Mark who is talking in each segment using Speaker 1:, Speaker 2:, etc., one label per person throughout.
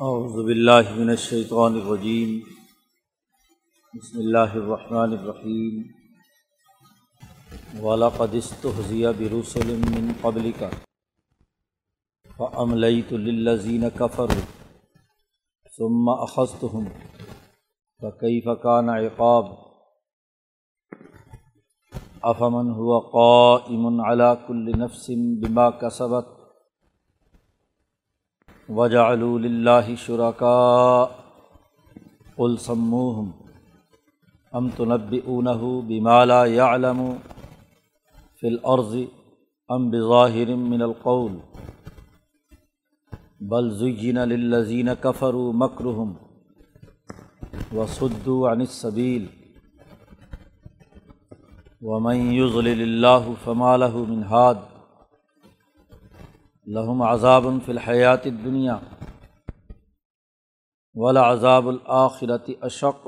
Speaker 1: اعوذ باللہ من الشیطان الرجیم بسم اللہ الرحمن الرحیم وَلَقَدِ اسْتُهْزِيَ بِرُسُلٍ مِّن قَبْلِكَ فَأَمْلَيْتُ لِلَّذِينَ كَفَرُوا ثُمَّ أَخَذْتُهُمْ. فَكَيْفَ كَانَ عِقَابِ؟ أَفَمَنْ هُوَ قَائِمٌ عَلَى كُلِّ نَفْسٍ بِمَا كَسَبَتْ؟ وجعلوا للہ شرکاء قل سموہم ام تنبئونه بما لا يعلم في الارض ام بظاہر من القول بل زین للذین كفروا مكرهم وصدوا عن السبيل ومن يضلل الله فما له من هاد لہم عذاب فی الحیات دنیا ولا عذاب الآخرت اشق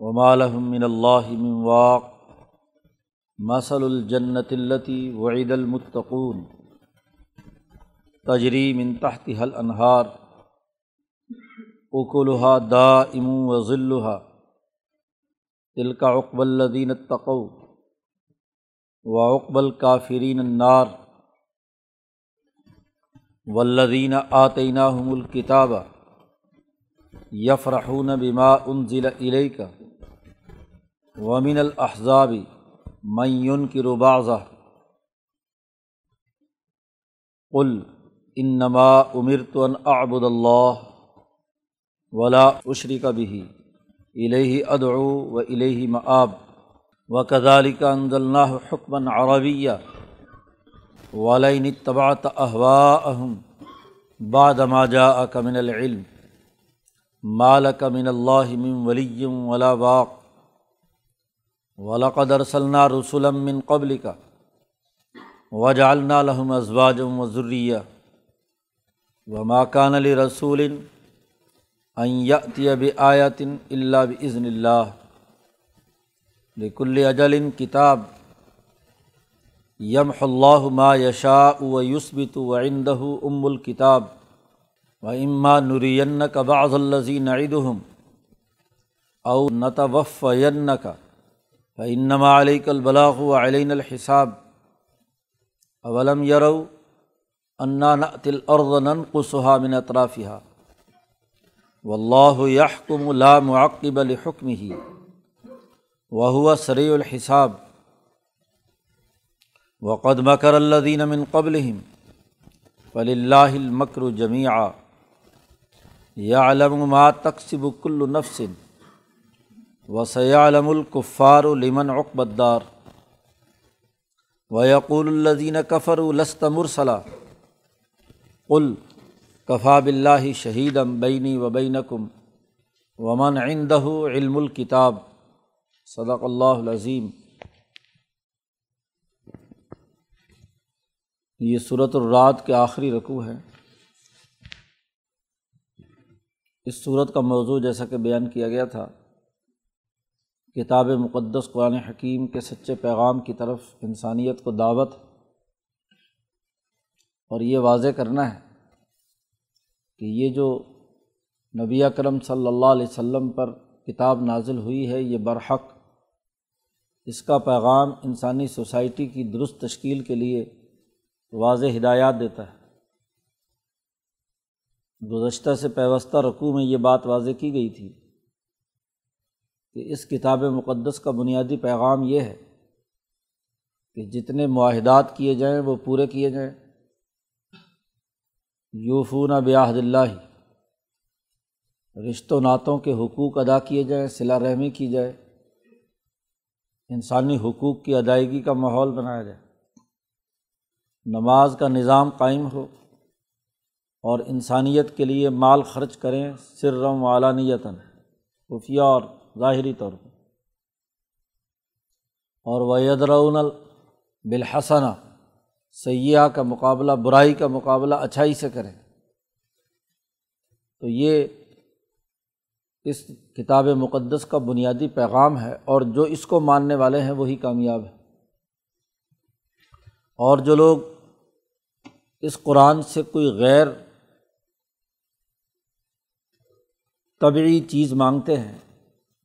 Speaker 1: وما لهم من اللہ من واق مثل الجنت التی وعید المتقون تجری من تحتها الانہار اکلها دائم و ذلها تلك عقب الذین اتقوا وعقب الكافرین النار ولدین آتینہ الکتاب یفرحون بما انزل الیک ومن الاحزاب من ينکر بعضہ قل انما امرت ان اعبد اللہ ولا عشری کا بھی الہ ادعو و الہ مآب و کذالک انزلناہ حکمً عربیہ والین طبعت احواءہم بعد ما جاءک من العلم مالک من اللہ من ولی ولا واق ولقد ارسلنا رسلا من قبلک وجعلنا لهم ازواجا وذریہ وما كان لرسول ان یأتی بآیت الا باذن اللہ لکل اجل کتاب یم اللہ ما یشا و یوسبت و عندہ ام الکتاب و اما نرین کا بعض الزی نعیدہم او نتوفین کا فانما علیک البلاغ و علین الحساب اولم یرو انا نأتی الارض ننقصها من اطرافها واللہ یحکم لا معقب لحکمہ وهو سریع الحساب وقد مکر الدین من قبل فل اللہ المکر جمیع یا علم ما تقسب کل نفسن و سیالم القفار لمن اقبدار و یقول الدین کفر لست مرسلا. قل کفا بلّہ شہیدم بینی و بینکم ومن عندہ علم الکتاب صدق اللہ عظیم یہ صورت الرات کے آخری رقوع ہے۔ اس صورت کا موضوع جیسا کہ بیان کیا گیا تھا، کتاب مقدس قرآن حکیم کے سچے پیغام کی طرف انسانیت کو دعوت اور یہ واضح کرنا ہے کہ یہ جو نبی اکرم صلی اللہ علیہ وسلم پر کتاب نازل ہوئی ہے، یہ برحق، اس کا پیغام انسانی سوسائٹی کی درست تشکیل کے لیے واضح ہدایات دیتا ہے۔ گزشتہ سے پیوستہ رقوع میں یہ بات واضح کی گئی تھی کہ اس کتاب مقدس کا بنیادی پیغام یہ ہے کہ جتنے معاہدات کیے جائیں وہ پورے کیے جائیں۔ یوفون بیاحد اللہ رشت و نعتوں کے حقوق ادا کیے جائیں صلا رحمی کی جائے، انسانی حقوق کی ادائیگی کا ماحول بنایا جائے۔ نماز کا نظام قائم ہو اور انسانیت کے لیے مال خرچ کریں سرم علانیتاً، خفیہ اور ظاہری طور پر۔ اور ویدرون بالحسنہ سیاح کا مقابلہ، برائی کا مقابلہ اچھائی سے کریں۔ تو یہ اس کتاب مقدس کا بنیادی پیغام ہے اور جو اس کو ماننے والے ہیں وہی کامیاب ہے اور جو لوگ اس قرآن سے کوئی غیر طبعی چیز مانگتے ہیں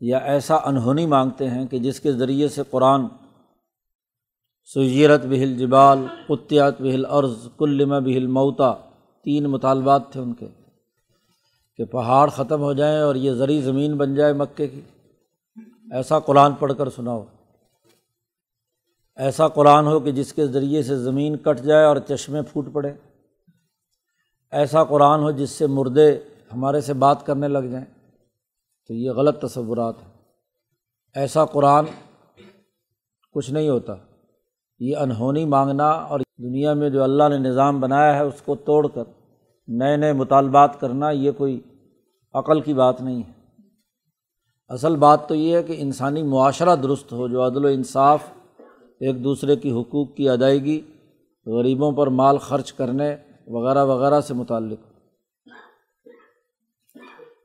Speaker 1: یا ایسا انہونی مانگتے ہیں کہ جس کے ذریعے سے قرآن سجیرت بہل جبال قطیات بہل عرض، کلم بہل موتا، تین مطالبات تھے ان کے کہ پہاڑ ختم ہو جائیں اور یہ زرعی زمین بن جائے مکے کی۔ ایسا قرآن پڑھ کر سناؤ۔ ایسا قرآن ہو کہ جس کے ذریعے سے زمین کٹ جائے اور چشمے پھوٹ پڑے۔ ایسا قرآن ہو جس سے مردے ہمارے سے بات کرنے لگ جائیں۔ تو یہ غلط تصورات ہیں۔ ایسا قرآن کچھ نہیں ہوتا۔ یہ انہونی مانگنا اور دنیا میں جو اللہ نے نظام بنایا ہے اس کو توڑ کر نئے نئے مطالبات کرنا، یہ کوئی عقل کی بات نہیں ہے۔ اصل بات تو یہ ہے کہ انسانی معاشرہ درست ہو، جو عدل و انصاف ایک دوسرے کی حقوق کی ادائیگی، غریبوں پر مال خرچ کرنے وغیرہ وغیرہ سے متعلق۔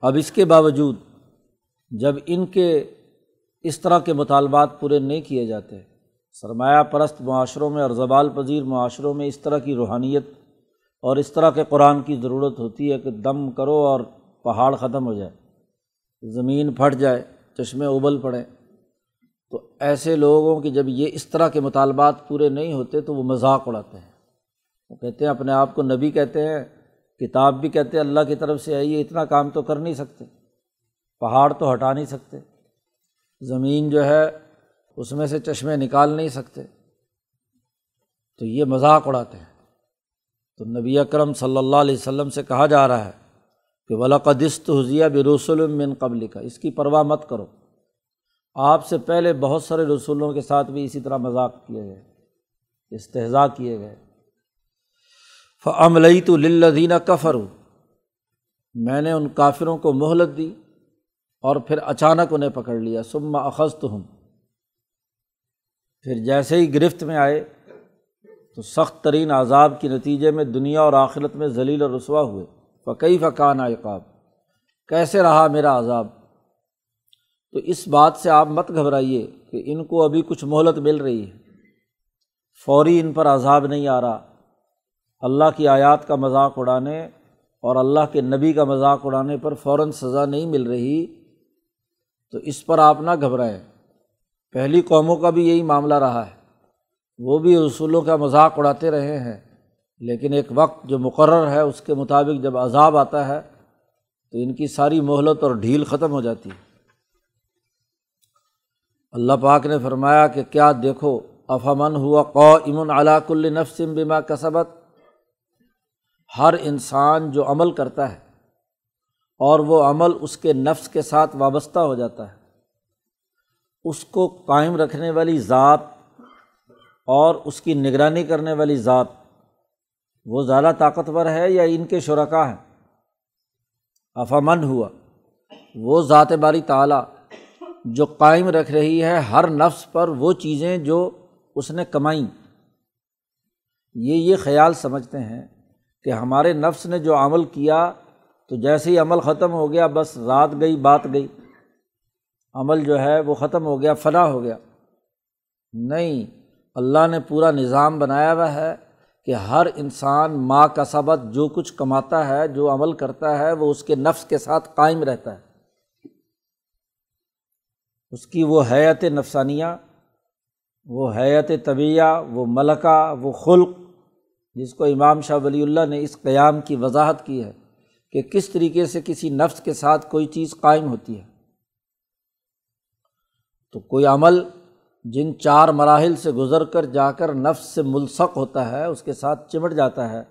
Speaker 1: اب اس کے باوجود جب ان کے اس طرح کے مطالبات پورے نہیں کیے جاتے، سرمایہ پرست معاشروں میں اور زبال پذیر معاشروں میں اس طرح کی روحانیت اور اس طرح کے قرآن کی ضرورت ہوتی ہے کہ دم کرو اور پہاڑ ختم ہو جائے۔ زمین پھٹ جائے، چشمے ابل پڑیں۔ تو ایسے لوگوں کی جب یہ اس طرح کے مطالبات پورے نہیں ہوتے تو وہ مذاق اڑاتے ہیں۔ وہ کہتے ہیں، اپنے آپ کو نبی کہتے ہیں، کتاب بھی کہتے ہیں، اللہ کی طرف سے آئیے اتنا کام تو کر نہیں سکتے۔ پہاڑ تو ہٹا نہیں سکتے۔ زمین جو ہے، اس میں سے چشمے نکال نہیں سکتے۔ تو یہ مذاق اڑاتے ہیں۔ تو نبی اکرم صلی اللہ علیہ وسلم سے کہا جا رہا ہے کہ ولاقدست حضیہ بروسل من قبل کا اس کی پرواہ مت کرو۔ آپ سے پہلے بہت سارے رسولوں کے ساتھ بھی اسی طرح مذاق کیے گئے، استحضاء کیے گئے۔ فعملئی تو للدینہ کفر میں نے ان کافروں کو مہلت دی اور پھر اچانک انہیں پکڑ لیا۔ سما اخذ تو ہوں پھر جیسے ہی گرفت میں آئے تو سخت ترین عذاب کے نتیجے میں دنیا اور آخرت میں ذلیل اور رسوا ہوئے۔ فقی فقان عقاب؟ کیسے رہا میرا عذاب؟ تو اس بات سے آپ مت گھبرائیے کہ ان کو ابھی کچھ مہلت مل رہی ہے۔ فوری ان پر عذاب نہیں آ رہا۔ اللہ کی آیات کا مذاق اڑانے اور اللہ کے نبی کا مذاق اڑانے پر فوراً سزا نہیں مل رہی۔ تو اس پر آپ نہ گھبرائیں۔ پہلی قوموں کا بھی یہی معاملہ رہا ہے۔ وہ بھی رسولوں کا مذاق اڑاتے رہے ہیں۔ لیکن ایک وقت جو مقرر ہے، اس کے مطابق جب عذاب آتا ہے، تو ان کی ساری مہلت اور ڈھیل ختم ہو جاتی ہے۔ اللہ پاک نے فرمایا کہ کیا دیکھو افامن ہوا قو امن علاق النفسم بما کسبت؟ ہر انسان جو عمل کرتا ہے اور وہ عمل اس کے نفس کے ساتھ وابستہ ہو جاتا ہے، اس کو قائم رکھنے والی ذات اور اس کی نگرانی کرنے والی ذات وہ زیادہ طاقتور ہے یا ان کے شرکا ہیں؟ افامن ہوا، وہ ذات باری تعلیٰ جو قائم رکھ رہی ہے ہر نفس پر وہ چیزیں جو اس نے کمائیں۔ یہ یہ خیال سمجھتے ہیں کہ ہمارے نفس نے جو عمل کیا تو جیسے ہی عمل ختم ہو گیا، بس رات گئی، بات گئی۔ عمل جو ہے وہ ختم ہو گیا، فنا ہو گیا۔ نہیں، اللہ نے پورا نظام بنایا ہوا ہے کہ ہر انسان ماں کا سبق جو کچھ کماتا ہے، جو عمل کرتا ہے، وہ اس کے نفس کے ساتھ قائم رہتا ہے۔ اس کی وہ حیت نفسانیہ، وہ حیت طبیعہ وہ ملکہ، وہ خلق، جس کو امام شاہ ولی اللہ نے اس قیام کی وضاحت کی ہے کہ کس طریقے سے کسی نفس کے ساتھ کوئی چیز قائم ہوتی ہے۔ تو کوئی عمل جن چار مراحل سے گزر کر جا کر نفس سے ملسق ہوتا ہے، اس کے ساتھ چمٹ جاتا ہے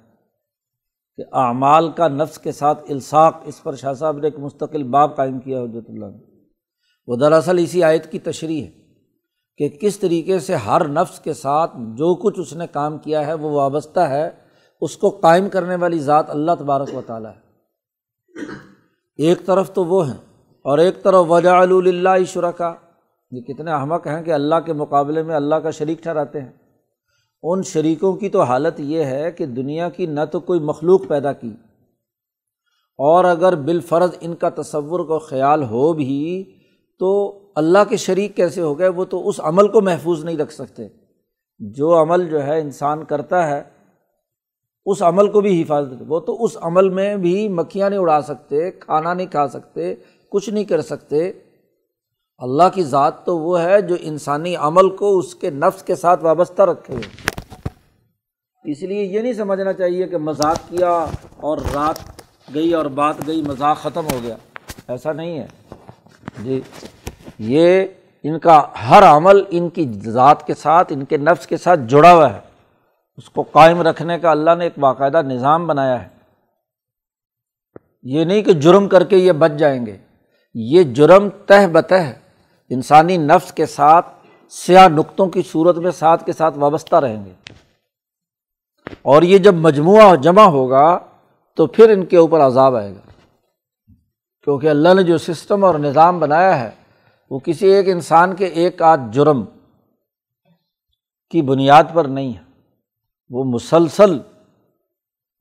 Speaker 1: کہ اعمال کا نفس کے ساتھ الساق اس پر شاہ صاحب نے ایک مستقل باب قائم کیا حجرت اللہ نے۔ وہ دراصل اسی آیت کی تشریح ہے کہ کس طریقے سے ہر نفس کے ساتھ جو کچھ اس نے کام کیا ہے وہ وابستہ ہے، اس کو قائم کرنے والی ذات اللہ تبارک و تعالیٰ ہے۔ ایک طرف تو وہ ہیں اور ایک طرف وجہ اللہ شرکا، یہ کتنے احمق ہیں کہ اللہ کے مقابلے میں اللہ کا شریک ٹھہراتے ہیں۔ ان شریکوں کی تو حالت یہ ہے کہ دنیا کی نہ تو کوئی مخلوق پیدا کی اور اگر بالفرض ان کا تصور کو خیال ہو بھی تو اللہ کے شریک کیسے ہو گئے وہ تو اس عمل کو محفوظ نہیں رکھ سکتے۔ جو عمل جو ہے انسان کرتا ہے، اس عمل کو بھی حفاظت وہ تو اس عمل میں بھی مکھیاں نہیں اڑا سکتے، کھانا نہیں کھا سکتے، کچھ نہیں کر سکتے۔ اللہ کی ذات تو وہ ہے جو انسانی عمل کو اس کے نفس کے ساتھ وابستہ رکھے۔ ہوئے اس لیے یہ نہیں سمجھنا چاہیے کہ مذاق کیا اور رات گئی اور بات گئی، مذاق ختم ہو گیا۔ ایسا نہیں ہے۔ جی۔ یہ ان کا ہر عمل ان کی ذات کے ساتھ، ان کے نفس کے ساتھ جڑا ہوا ہے۔ اس کو قائم رکھنے کا اللہ نے ایک باقاعدہ نظام بنایا ہے۔ یہ نہیں کہ جرم کر کے یہ بچ جائیں گے۔ یہ جرم تہ بتہ انسانی نفس کے ساتھ، سیاہ نقطوں کی صورت میں ساتھ کے ساتھ وابستہ رہیں گے۔ اور یہ جب مجموعہ جمع ہوگا تو پھر ان کے اوپر عذاب آئے گا۔ کیونکہ اللہ نے جو سسٹم اور نظام بنایا ہے، وہ کسی ایک انسان کے ایک آدھ جرم کی بنیاد پر نہیں ہے۔ وہ مسلسل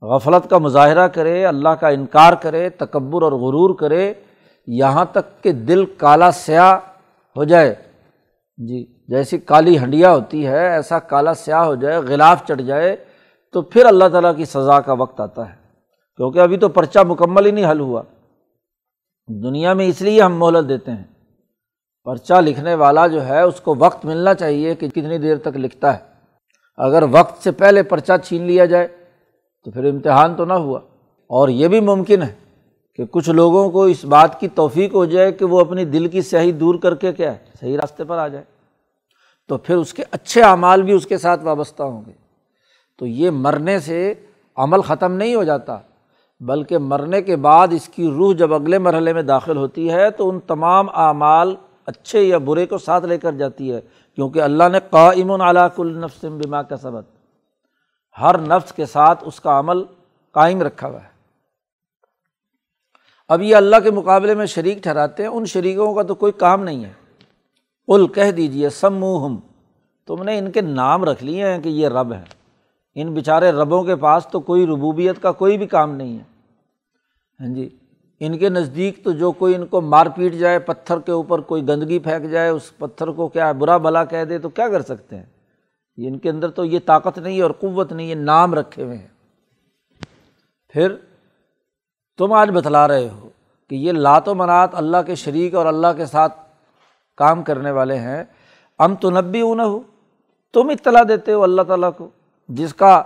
Speaker 1: غفلت کا مظاہرہ کرے، اللہ کا انکار کرے، تکبر اور غرور کرے، یہاں تک کہ دل کالا سیاہ ہو جائے۔ جی جیسی کالی ہنڈیا ہوتی ہے، ایسا کالا سیاہ ہو جائے، غلاف چڑھ جائے، تو پھر اللہ تعالیٰ کی سزا کا وقت آتا ہے۔ کیونکہ ابھی تو پرچہ مکمل ہی نہیں حل ہوا۔ دنیا میں اس لیے ہم مہلت دیتے ہیں۔ پرچہ لکھنے والا جو ہے، اس کو وقت ملنا چاہیے کہ کتنی دیر تک لکھتا ہے۔ اگر وقت سے پہلے پرچہ چھین لیا جائے تو پھر امتحان تو نہ ہوا۔ اور یہ بھی ممکن ہے کہ کچھ لوگوں کو اس بات کی توفیق ہو جائے کہ وہ اپنی دل کی سیاہی دور کر کے کیا ہے، صحیح راستے پر آ جائے۔ تو پھر اس کے اچھے اعمال بھی اس کے ساتھ وابستہ ہوں گے۔ تو یہ مرنے سے عمل ختم نہیں ہو جاتا۔ بلکہ مرنے کے بعد اس کی روح جب اگلے مرحلے میں داخل ہوتی ہے تو ان تمام اعمال اچھے یا برے کو ساتھ لے کر جاتی ہے، کیونکہ اللہ نے قائم علاق النفس بما کا سبق ہر نفس کے ساتھ اس کا عمل قائم رکھا ہوا ہے۔ اب یہ اللہ کے مقابلے میں شریک ٹھہراتے ہیں، ان شریکوں کا تو کوئی کام نہیں ہے۔ ال کہہ دیجیے سمو ہم تم نے ان کے نام رکھ لیے ہیں کہ یہ رب ہے ان بیچارے ربوں کے پاس تو کوئی ربوبیت کا کوئی بھی کام نہیں ہے۔ ہاں جی ان کے نزدیک تو جو کوئی ان کو مار پیٹ جائے، پتھر کے اوپر کوئی گندگی پھینک جائے، اس پتھر کو کیا برا بلا کہہ دے، تو کیا کر سکتے ہیں؟ یہ ان کے اندر تو یہ طاقت نہیں ہے اور قوت نہیں، یہ نام رکھے ہوئے ہیں۔ پھر تم آج بتلا رہے ہو کہ یہ لات و منات اللہ کے شریک اور اللہ کے ساتھ کام کرنے والے ہیں۔ ام تو نبی اون ہو تم اطلاع دیتے ہو اللہ تعالیٰ کو۔ جس کا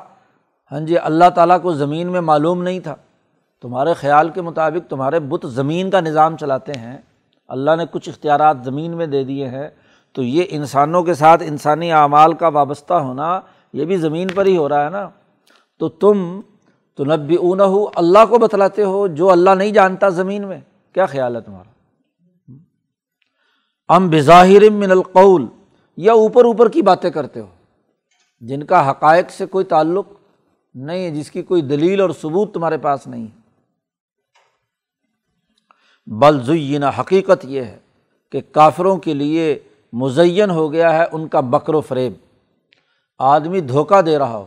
Speaker 1: ہاں جی اللہ تعالیٰ کو زمین میں معلوم نہیں تھا۔ تمہارے خیال کے مطابق تمہارے بت زمین کا نظام چلاتے ہیں۔ اللہ نے کچھ اختیارات زمین میں دے دیے ہیں۔ تو یہ انسانوں کے ساتھ انسانی اعمال کا وابستہ ہونا یہ بھی زمین پر ہی ہو رہا ہے نا۔ تو تم تو نبی اون ہو اللہ کو بتلاتے ہو جو اللہ نہیں جانتا زمین میں۔ کیا خیال ہے تمہارا؟ ام بظاہر من القول، یا اوپر اوپر کی باتیں کرتے ہو؟ جن کا حقائق سے کوئی تعلق نہیں ہے، جس کی کوئی دلیل اور ثبوت تمہارے پاس نہیں ہے۔ بلزینہ حقیقت یہ ہے کہ کافروں کے لیے مزین ہو گیا ہے ان کا بکر و فریب۔ آدمی دھوکہ دے رہا ہو،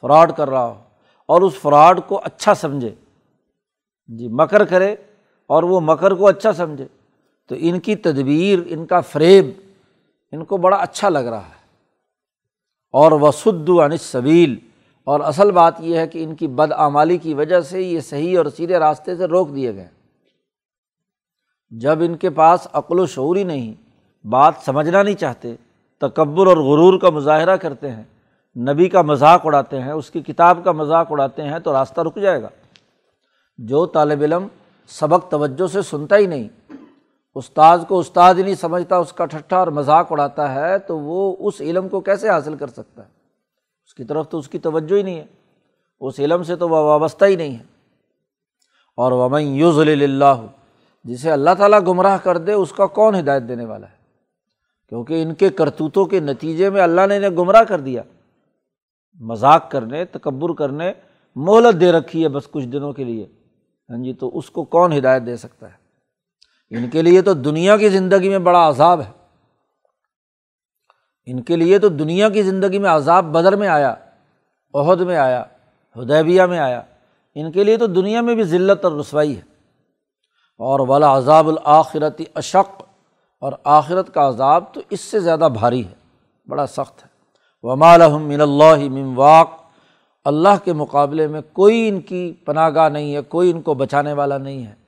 Speaker 1: فراڈ کر رہا ہو اور اس فراڈ کو اچھا سمجھے۔ جی مکر کرے اور وہ مکر کو اچھا سمجھے۔ تو ان کی تدبیر، ان کا فریب، ان کو بڑا اچھا لگ رہا ہے۔ اور وسد انس صبیل اور اصل بات یہ ہے کہ ان کی بدعمالی کی وجہ سے یہ صحیح اور سیدھے راستے سے روک دیے گئے۔ جب ان کے پاس عقل و شعور ہی نہیں، بات سمجھنا نہیں چاہتے، تکبر اور غرور کا مظاہرہ کرتے ہیں، نبی کا مذاق اڑاتے ہیں، اس کی کتاب کا مذاق اڑاتے ہیں، تو راستہ رک جائے گا۔ جو طالب علم سبق توجہ سے سنتا ہی نہیں استاذ کو استاد ہی نہیں سمجھتا، اس کا ٹھٹھا اور مذاق اڑاتا ہے، تو وہ اس علم کو کیسے حاصل کر سکتا ہے؟ اس کی طرف تو اس کی توجہ ہی نہیں ہے۔ اس علم سے تو وہ وابستہ ہی نہیں ہے۔ اور ومن یوز اللہ جسے اللہ تعالیٰ گمراہ کر دے، اس کا کون ہدایت دینے والا ہے؟ کیونکہ ان کے کرتوتوں کے نتیجے میں اللہ نے انہیں گمراہ کر دیا۔ مذاق کرنے، تکبر کرنے، مہلت دے رکھی ہے بس کچھ دنوں کے لیے۔ ہاں جی تو اس کو کون ہدایت دے سکتا ہے؟ ان کے لیے تو دنیا کی زندگی میں بڑا عذاب ہے۔ ان کے لیے تو دنیا کی زندگی میں عذاب بدر میں آیا عہد میں آیا ہدیبیہ میں آیا۔ ان کے لیے تو دنیا میں بھی ذلت اور رسوائی ہے۔ اور ولا عذاب الآخرتی اشق، اور آخرت کا عذاب تو اس سے زیادہ بھاری ہے، بڑا سخت ہے۔ ومال من اللہ من واق، اللہ کے مقابلے میں کوئی ان کی پناہ گاہ نہیں ہے، کوئی ان کو بچانے والا نہیں ہے۔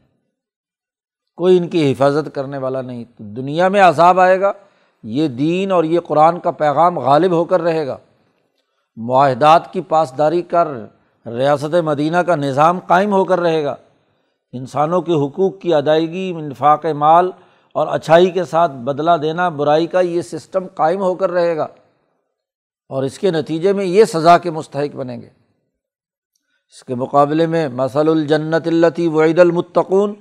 Speaker 1: کوئی ان کی حفاظت کرنے والا نہیں۔ تو دنیا میں عذاب آئے گا، یہ دین اور یہ قرآن کا پیغام غالب ہو کر رہے گا۔ معاہدات کی پاسداری کر ریاست مدینہ کا نظام قائم ہو کر رہے گا۔ انسانوں کے حقوق کی ادائیگی، انفاق مال اور اچھائی کے ساتھ بدلہ دینا، برائی کا یہ سسٹم قائم ہو کر رہے گا۔ اور اس کے نتیجے میں یہ سزا کے مستحق بنیں گے۔ اس کے مقابلے میں مسل الجنت التی وعید المتقون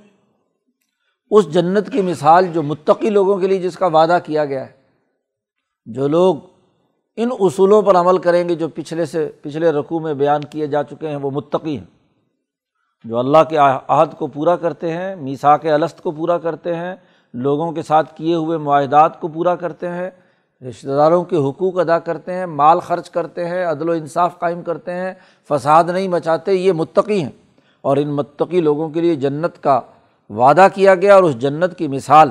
Speaker 1: اس جنت کی مثال جو متقی لوگوں کے لیے جس کا وعدہ کیا گیا ہے، جو لوگ ان اصولوں پر عمل کریں گے جو پچھلے سے، پچھلے رقوع میں بیان کیے جا چکے ہیں، وہ متقی ہیں۔ جو اللہ کے عہد کو پورا کرتے ہیں میساک الست کو پورا کرتے ہیں، لوگوں کے ساتھ کیے ہوئے معاہدات کو پورا کرتے ہیں، رشتہ داروں کے حقوق ادا کرتے ہیں، مال خرچ کرتے ہیں، عدل و انصاف قائم کرتے ہیں، فساد نہیں مچاتے، یہ متقی ہیں۔ اور ان متقی لوگوں کے لیے جنت کا وعدہ کیا گیا اور اس جنت کی مثال،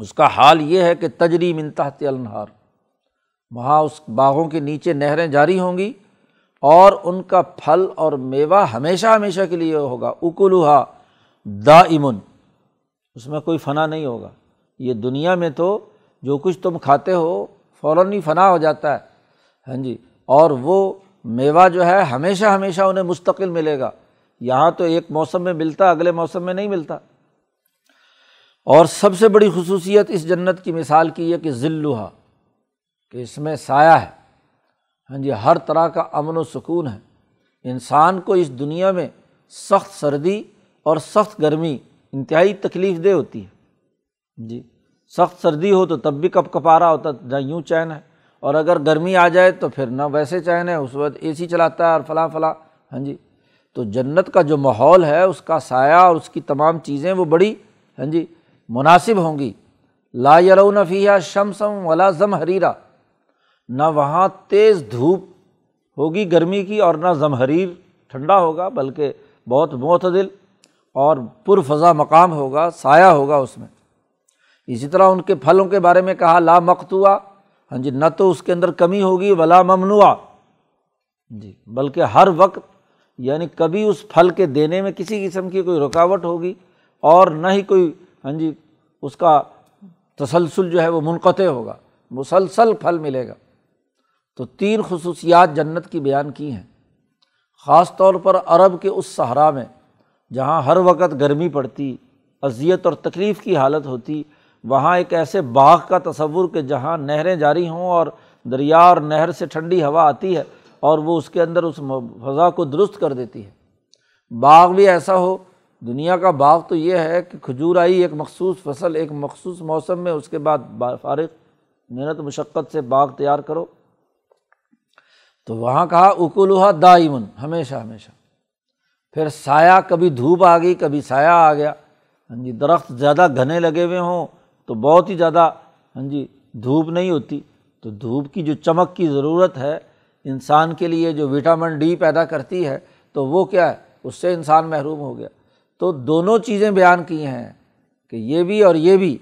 Speaker 1: اس کا حال یہ ہے کہ تجری منتحت النہار وہاں اس باغوں کے نیچے نہریں جاری ہوں گی اور ان کا پھل اور میوہ ہمیشہ ہمیشہ کے لیے ہوگا۔ اکلوہا دا امن اس میں کوئی فنا نہیں ہوگا۔ یہ دنیا میں تو جو کچھ تم کھاتے ہو فوراً ہی فنا ہو جاتا ہے۔ ہاں جی اور وہ میوہ جو ہے ہمیشہ ہمیشہ انہیں مستقل ملے گا۔ یہاں تو ایک موسم میں ملتا، اگلے موسم میں نہیں ملتا۔ اور سب سے بڑی خصوصیت اس جنت کی مثال کی ہے کہ ذلوحا کہ اس میں سایہ ہے۔ ہاں جی ہر طرح کا امن و سکون ہے۔ انسان کو اس دنیا میں سخت سردی اور سخت گرمی انتہائی تکلیف دہ ہوتی ہے۔ جی سخت سردی ہو تو تب بھی کپ کپا رہا ہوتا، نہ یوں چین ہے۔ اور اگر گرمی آ جائے تو پھر نہ ویسے چین ہے، اس وقت اے سی چلاتا ہے اور فلاں فلاں۔ ہاں جی تو جنت کا جو ماحول ہے، اس کا سایہ اور اس کی تمام چیزیں وہ بڑی ہاں جی مناسب ہوں گی۔ لا یرون فیہ شمسم ولا ضم حریرا نہ وہاں تیز دھوپ ہوگی گرمی کی اور نہ ضمحریر ٹھنڈا ہوگا، بلکہ بہت معتدل اور پر فضا مقام ہوگا، سایہ ہوگا اس میں۔ اسی طرح ان کے پھلوں کے بارے میں کہا، لا مقتوا ہاں جی نہ تو اس کے اندر کمی ہوگی، ولا ممنوع جی بلکہ ہر وقت یعنی کبھی اس پھل کے دینے میں کسی قسم کی کوئی رکاوٹ ہوگی اور نہ ہی کوئی ہاں جی اس کا تسلسل جو ہے وہ منقطع ہوگا، مسلسل پھل ملے گا۔ تو تین خصوصیات جنت کی بیان کی ہیں۔ خاص طور پر عرب کے اس صحرا میں، جہاں ہر وقت گرمی پڑتی، اذیت اور تکلیف کی حالت ہوتی، وہاں ایک ایسے باغ کا تصور کہ جہاں نہریں جاری ہوں اور دریا اور نہر سے ٹھنڈی ہوا آتی ہے اور وہ اس کے اندر اس فضا کو درست کر دیتی ہے۔ باغ بھی ایسا ہو، دنیا کا باغ تو یہ ہے کہ کھجور آئی ایک مخصوص فصل، ایک مخصوص موسم میں، اس کے بعد فارغ، محنت، مشقت سے باغ تیار کرو۔ تو وہاں کہا اکولوہا دا ایمن ہمیشہ ہمیشہ۔ پھر سایہ، کبھی دھوپ آ گئی، کبھی سایہ آ گیا۔ ہاں جی درخت زیادہ گھنے لگے ہوئے ہوں تو بہت ہی زیادہ ہاں جی دھوپ نہیں ہوتی۔ تو دھوپ کی جو چمک کی ضرورت ہے انسان کے لیے جو وٹامن ڈی پیدا کرتی ہے، تو وہ کیا ہے؟ اس سے انسان محروم ہو گیا۔ تو دونوں چیزیں بیان کی ہیں کہ یہ بھی اور یہ بھی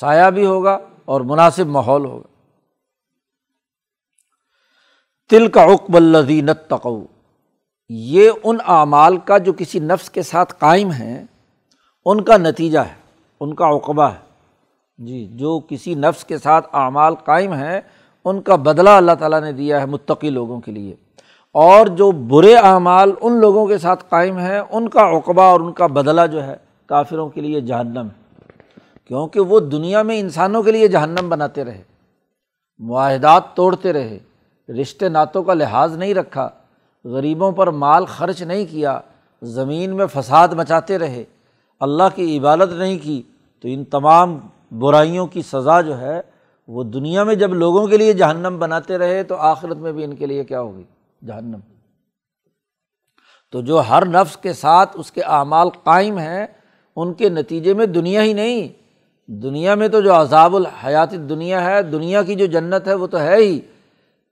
Speaker 1: سایہ بھی ہوگا اور مناسب ماحول ہوگا۔ تل کا عقب الدینت تقو یہ ان اعمال کا جو کسی نفس کے ساتھ قائم ہیں، ان کا نتیجہ ہے، ان کا عقبہ ہے۔ جی جو کسی نفس کے ساتھ اعمال قائم ہیں ان کا بدلہ اللہ تعالیٰ نے دیا ہے متقی لوگوں کے لیے۔ اور جو برے اعمال ان لوگوں کے ساتھ قائم ہیں، ان کا عقبہ اور ان کا بدلہ جو ہے کافروں کے لیے جہنم ہے۔ کیونکہ وہ دنیا میں انسانوں کے لیے جہنم بناتے رہے، معاہدات توڑتے رہے، رشتے نعتوں کا لحاظ نہیں رکھا، غریبوں پر مال خرچ نہیں کیا، زمین میں فساد مچاتے رہے، اللہ کی عبادت نہیں کی، تو ان تمام برائیوں کی سزا جو ہے وہ دنیا میں جب لوگوں کے لیے جہنم بناتے رہے تو آخرت میں بھی ان کے لیے کیا ہوگی؟ جہنم۔ تو جو ہر نفس کے ساتھ اس کے اعمال قائم ہیں، ان کے نتیجے میں دنیا ہی نہیں۔ دنیا میں تو جو عذاب الحیات دنیا ہے، دنیا کی جو جنت ہے، وہ تو ہے ہی۔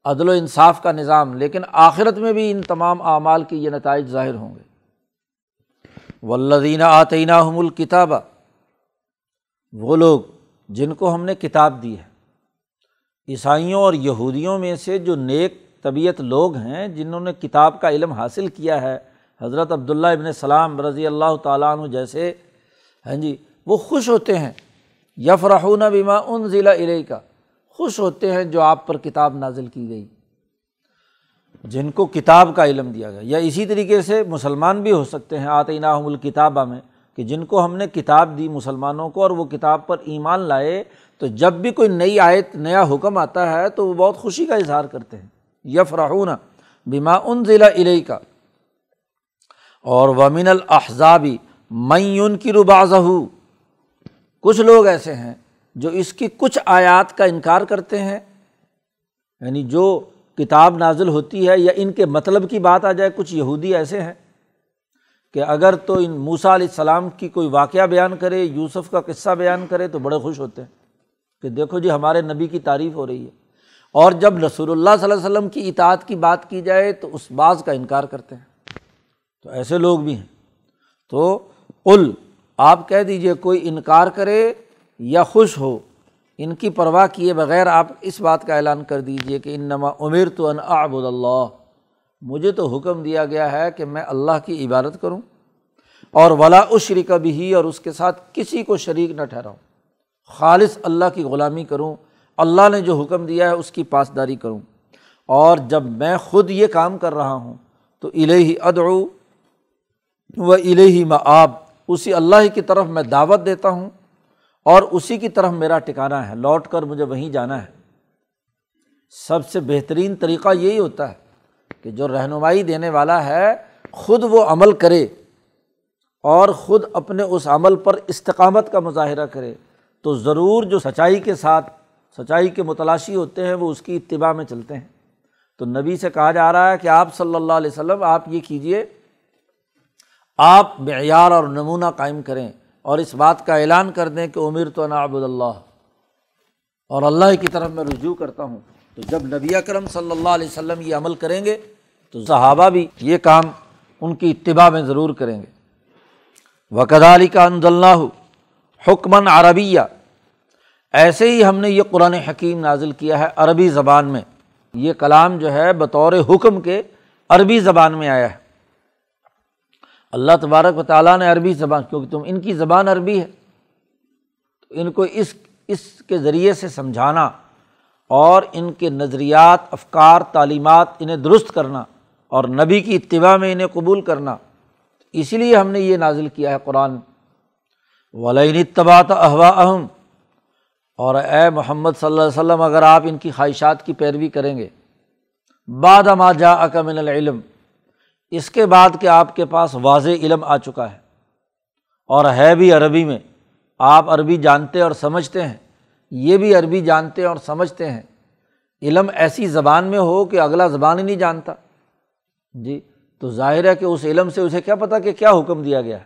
Speaker 1: عدل و انصاف کا نظام۔ لیکن آخرت میں بھی ان تمام اعمال کے یہ نتائج ظاہر ہوں گے۔ ولدینہ آتینہ حم الکتاب وہ لوگ جن کو ہم نے کتاب دی ہے۔ عیسائیوں اور یہودیوں میں سے جو نیک طبیعت لوگ ہیں، جنہوں نے کتاب کا علم حاصل کیا ہے، حضرت عبداللہ ابن سلام رضی اللہ تعالیٰ عنہ جیسے ہیں جی وہ خوش ہوتے ہیں۔ یفرحون بیما ان ضلع علیہ کا خوش ہوتے ہیں جو آپ پر کتاب نازل کی گئی، جن کو کتاب کا علم دیا گیا۔ یا اسی طریقے سے مسلمان بھی ہو سکتے ہیں آتینہ الکتابہ میں، کہ جن کو ہم نے کتاب دی مسلمانوں کو اور وہ کتاب پر ایمان لائے تو جب بھی کوئی نئی آیت، نیا حکم آتا ہے تو وہ بہت خوشی کا اظہار کرتے ہیں۔ یف رہون بیما ان ضلع علیہ کا اور ومن الحضابی معین کی رباض کچھ لوگ ایسے ہیں جو اس کی کچھ آیات کا انکار کرتے ہیں۔ یعنی جو کتاب نازل ہوتی ہے یا ان کے مطلب کی بات آ جائے، کچھ یہودی ایسے ہیں کہ اگر تو ان موسا علیہ السلام کی کوئی واقعہ بیان کرے، یوسف کا قصہ بیان کرے تو بڑے خوش ہوتے ہیں۔ کہ دیکھو جی ہمارے نبی کی تعریف ہو رہی ہے۔ اور جب رسول اللہ صلی اللہ علیہ وسلم کی اطاعت کی بات کی جائے تو اس بعض کا انکار کرتے ہیں۔ تو ایسے لوگ بھی ہیں۔ تو قل، آپ کہہ دیجیے کوئی انکار کرے یا خوش ہو، ان کی پرواہ کیے بغیر آپ اس بات کا اعلان کر دیجیے کہ ان نما عمر تو ان آبود اللہ۔ مجھے تو حکم دیا گیا ہے کہ میں اللہ کی عبادت کروں اور ولا اشری کا بھی اور اس کے ساتھ کسی کو شریک نہ ٹھہراؤں۔ خالص اللہ کی غلامی کروں، اللہ نے جو حکم دیا ہے اس کی پاسداری کروں۔ اور جب میں خود یہ کام کر رہا ہوں، تو الہی ادعو و الہی معاب اسی اللہ کی طرف میں دعوت دیتا ہوں اور اسی کی طرف میرا ٹکانا ہے، لوٹ کر مجھے وہیں جانا ہے۔ سب سے بہترین طریقہ یہی ہوتا ہے کہ جو رہنمائی دینے والا ہے، خود وہ عمل کرے اور خود اپنے اس عمل پر استقامت کا مظاہرہ کرے۔ تو ضرور جو سچائی کے ساتھ، سچائی کے متلاشی ہوتے ہیں، وہ اس کی اتباع میں چلتے ہیں۔ تو نبی سے کہا جا رہا ہے کہ آپ صلی اللہ علیہ وسلم، آپ یہ کیجیے آپ معیار اور نمونہ قائم کریں اور اس بات کا اعلان کر دیں کہ عمر تو نابود اللہ۔ اور اللہ کی طرف میں رجوع کرتا ہوں۔ تو جب نبی اکرم صلی اللہ علیہ وسلم یہ عمل کریں گے، تو صحابہ بھی یہ کام ان کی اتباع میں ضرور کریں گے۔ وقد علی کا اند اللہ حکمن عربیہ۔ ایسے ہی ہم نے یہ قرآن حکیم نازل کیا ہے عربی زبان میں۔ یہ کلام جو ہے بطور حکم کے عربی زبان میں آیا ہے۔ اللہ تبارک و تعالیٰ نے عربی زبان، کیونکہ تم ان کی زبان عربی ہے، تو ان کو اس اس کے ذریعے سے سمجھانا اور ان کے نظریات، افکار، تعلیمات انہیں درست کرنا اور نبی کی اتباع میں انہیں قبول کرنا۔ اسی لیے ہم نے یہ نازل کیا ہے قرآن ولین اتباط احوا اہم اور اے محمد صلی اللہ علیہ وسلم، اگر آپ ان کی خواہشات کی پیروی کریں گے۔ بعد جا اکمن العلم، اس کے بعد کہ آپ کے پاس واضح علم آ چکا ہے۔ اور ہے بھی عربی میں، آپ عربی جانتے اور سمجھتے ہیں۔ یہ بھی عربی جانتے اور سمجھتے ہیں۔ علم ایسی زبان میں ہو کہ اگلا زبان ہی نہیں جانتا۔ جی تو ظاہر ہے کہ اس علم سے اسے کیا پتہ کہ کیا حکم دیا گیا ہے۔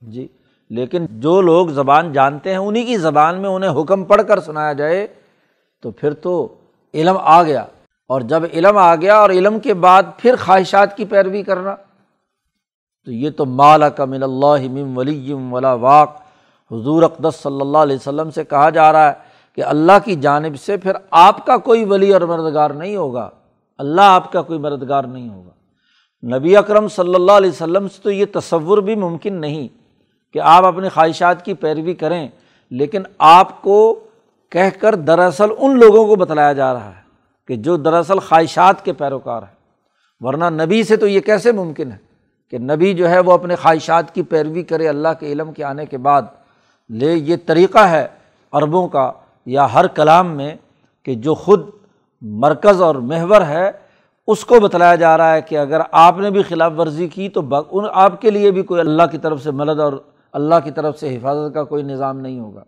Speaker 1: جی لیکن جو لوگ زبان جانتے ہیں انہیں کی زبان میں انہیں حکم پڑھ کر سنایا جائے، تو پھر تو علم آ گیا۔ اور جب علم آ گیا اور علم کے بعد پھر خواہشات کی پیروی کرنا، تو یہ تو مالا کا من اللہ مم ولیم ولا واق۔ حضور اقدس صلی اللہ علیہ وسلم سے کہا جا رہا ہے کہ اللہ کی جانب سے پھر آپ کا کوئی ولی اور مردگار نہیں ہوگا۔ اللہ آپ کا کوئی مردگار نہیں ہوگا۔ نبی اکرم صلی اللہ علیہ وسلم سے تو یہ تصور بھی ممکن نہیں۔ کہ آپ اپنی خواہشات کی پیروی کریں، لیکن آپ کو کہہ کر دراصل ان لوگوں کو بتلایا جا رہا ہے کہ جو دراصل خواہشات کے پیروکار ہیں۔ ورنہ نبی سے تو یہ کیسے ممکن ہے کہ نبی جو ہے وہ اپنے خواہشات کی پیروی کرے اللہ کے علم کے آنے کے بعد؟ لے، یہ طریقہ ہے عربوں کا یا ہر کلام میں کہ جو خود مرکز اور محور ہے، اس کو بتلایا جا رہا ہے کہ اگر آپ نے بھی خلاف ورزی کی تو ان، آپ کے لیے بھی کوئی اللہ کی طرف سے مدد اور اللہ کی طرف سے حفاظت کا کوئی نظام نہیں ہوگا۔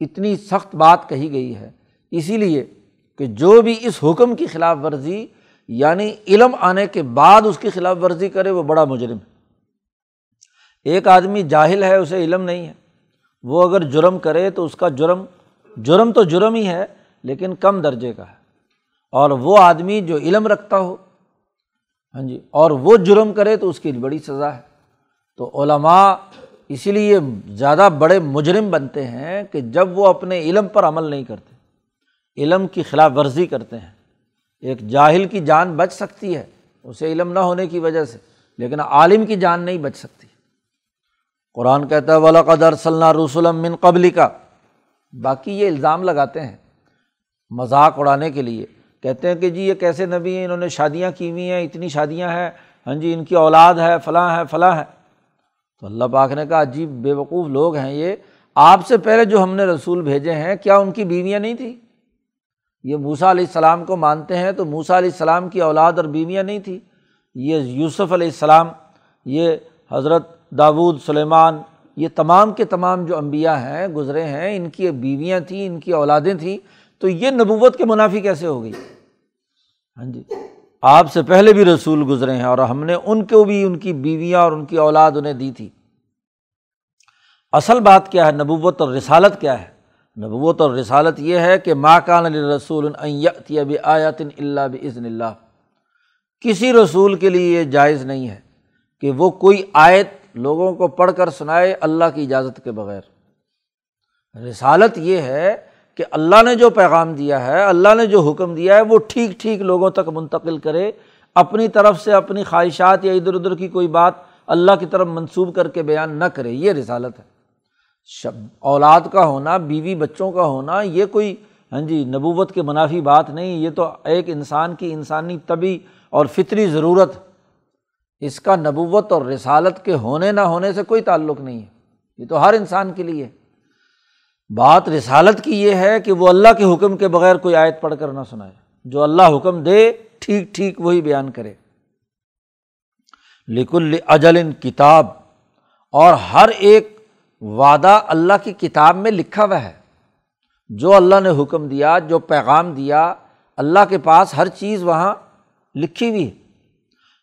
Speaker 1: اتنی سخت بات کہی گئی ہے۔ اسی لیے کہ جو بھی اس حکم کی خلاف ورزی یعنی علم آنے کے بعد اس کی خلاف ورزی کرے، وہ بڑا مجرم ہے۔ ایک آدمی جاہل ہے، اسے علم نہیں ہے۔ وہ اگر جرم کرے تو اس کا جرم جرم تو جرم ہی ہے، لیکن کم درجے کا ہے۔ اور وہ آدمی جو علم رکھتا ہو ہاں جی اور وہ جرم کرے تو اس کی بڑی سزا ہے۔ تو علماء اسی لیے زیادہ بڑے مجرم بنتے ہیں کہ جب وہ اپنے علم پر عمل نہیں کرتے، علم کی خلاف ورزی کرتے ہیں۔ ایک جاہل کی جان بچ سکتی ہے، اسے علم نہ ہونے کی وجہ سے، لیکن عالم کی جان نہیں بچ سکتی۔ قرآن کہتا ہے ولاقدر صلی رسولم من قبل کا باقی یہ الزام لگاتے ہیں مذاق اڑانے کے لیے۔ کہتے ہیں کہ جی یہ کیسے نبی ہیں؟ انہوں نے شادیاں کی ہوئی ہیں، اتنی شادیاں ہیں۔ ہاں جی ان کی اولاد ہے، فلاں ہے فلاں ہے۔ تو اللہ پاک نے کہا، عجیب بے وقوف لوگ ہیں یہ۔ آپ سے پہلے جو ہم نے رسول بھیجے ہیں، کیا ان کی بیویاں نہیں تھیں؟ یہ موسا علیہ السلام کو مانتے ہیں تو موسا علیہ السلام کی اولاد اور بیویاں نہیں تھیں۔ یہ یوسف علیہ السلام، یہ حضرت داود سلیمان، یہ تمام کے تمام جو انبیاء ہیں، گزرے ہیں، ان کی بیویاں تھیں، ان کی اولادیں تھیں۔ تو یہ نبوت کے منافی کیسے ہو گئی؟ ہاں جی۔ آپ سے پہلے بھی رسول گزرے ہیں اور ہم نے ان کو بھی ان کی بیویاں اور ان کی اولاد انہیں دی تھی۔ اصل بات کیا ہے؟ نبوت اور رسالت کیا ہے؟ نبوت اور رسالت یہ ہے کہ ماں کان علی رسول آیاتن اللہ بزن اللہ۔ کسی رسول کے لیے یہ جائز نہیں ہے کہ وہ کوئی آیت لوگوں کو پڑھ کر سنائے اللہ کی اجازت کے بغیر۔ رسالت یہ ہے کہ اللہ نے جو پیغام دیا ہے، اللہ نے جو حکم دیا ہے، وہ ٹھیک ٹھیک لوگوں تک منتقل کرے۔ اپنی طرف سے اپنی خواہشات یا ادھر ادھر کی کوئی بات اللہ کی طرف منسوب کر کے بیان نہ کرے، یہ رسالت ہے۔ شب، اولاد کا ہونا، بیوی بچوں کا ہونا، یہ کوئی ہاں جی نبوت کے منافی بات نہیں، یہ تو ایک انسان کی انسانی طبی اور فطری ضرورت۔ اس کا نبوت اور رسالت کے ہونے نہ ہونے سے کوئی تعلق نہیں ہے۔ یہ تو ہر انسان کے لیے بات رسالت کی یہ ہے کہ وہ اللہ کے حکم کے بغیر کوئی آیت پڑھ کر نہ سنائے۔ جو اللہ حکم دے، ٹھیک ٹھیک وہی بیان کرے۔ لیکن اجل کتاب، اور ہر ایک وعدہ اللہ کی کتاب میں لکھا ہوا ہے۔ جو اللہ نے حکم دیا، جو پیغام دیا، اللہ کے پاس ہر چیز وہاں لکھی ہوئی ہے۔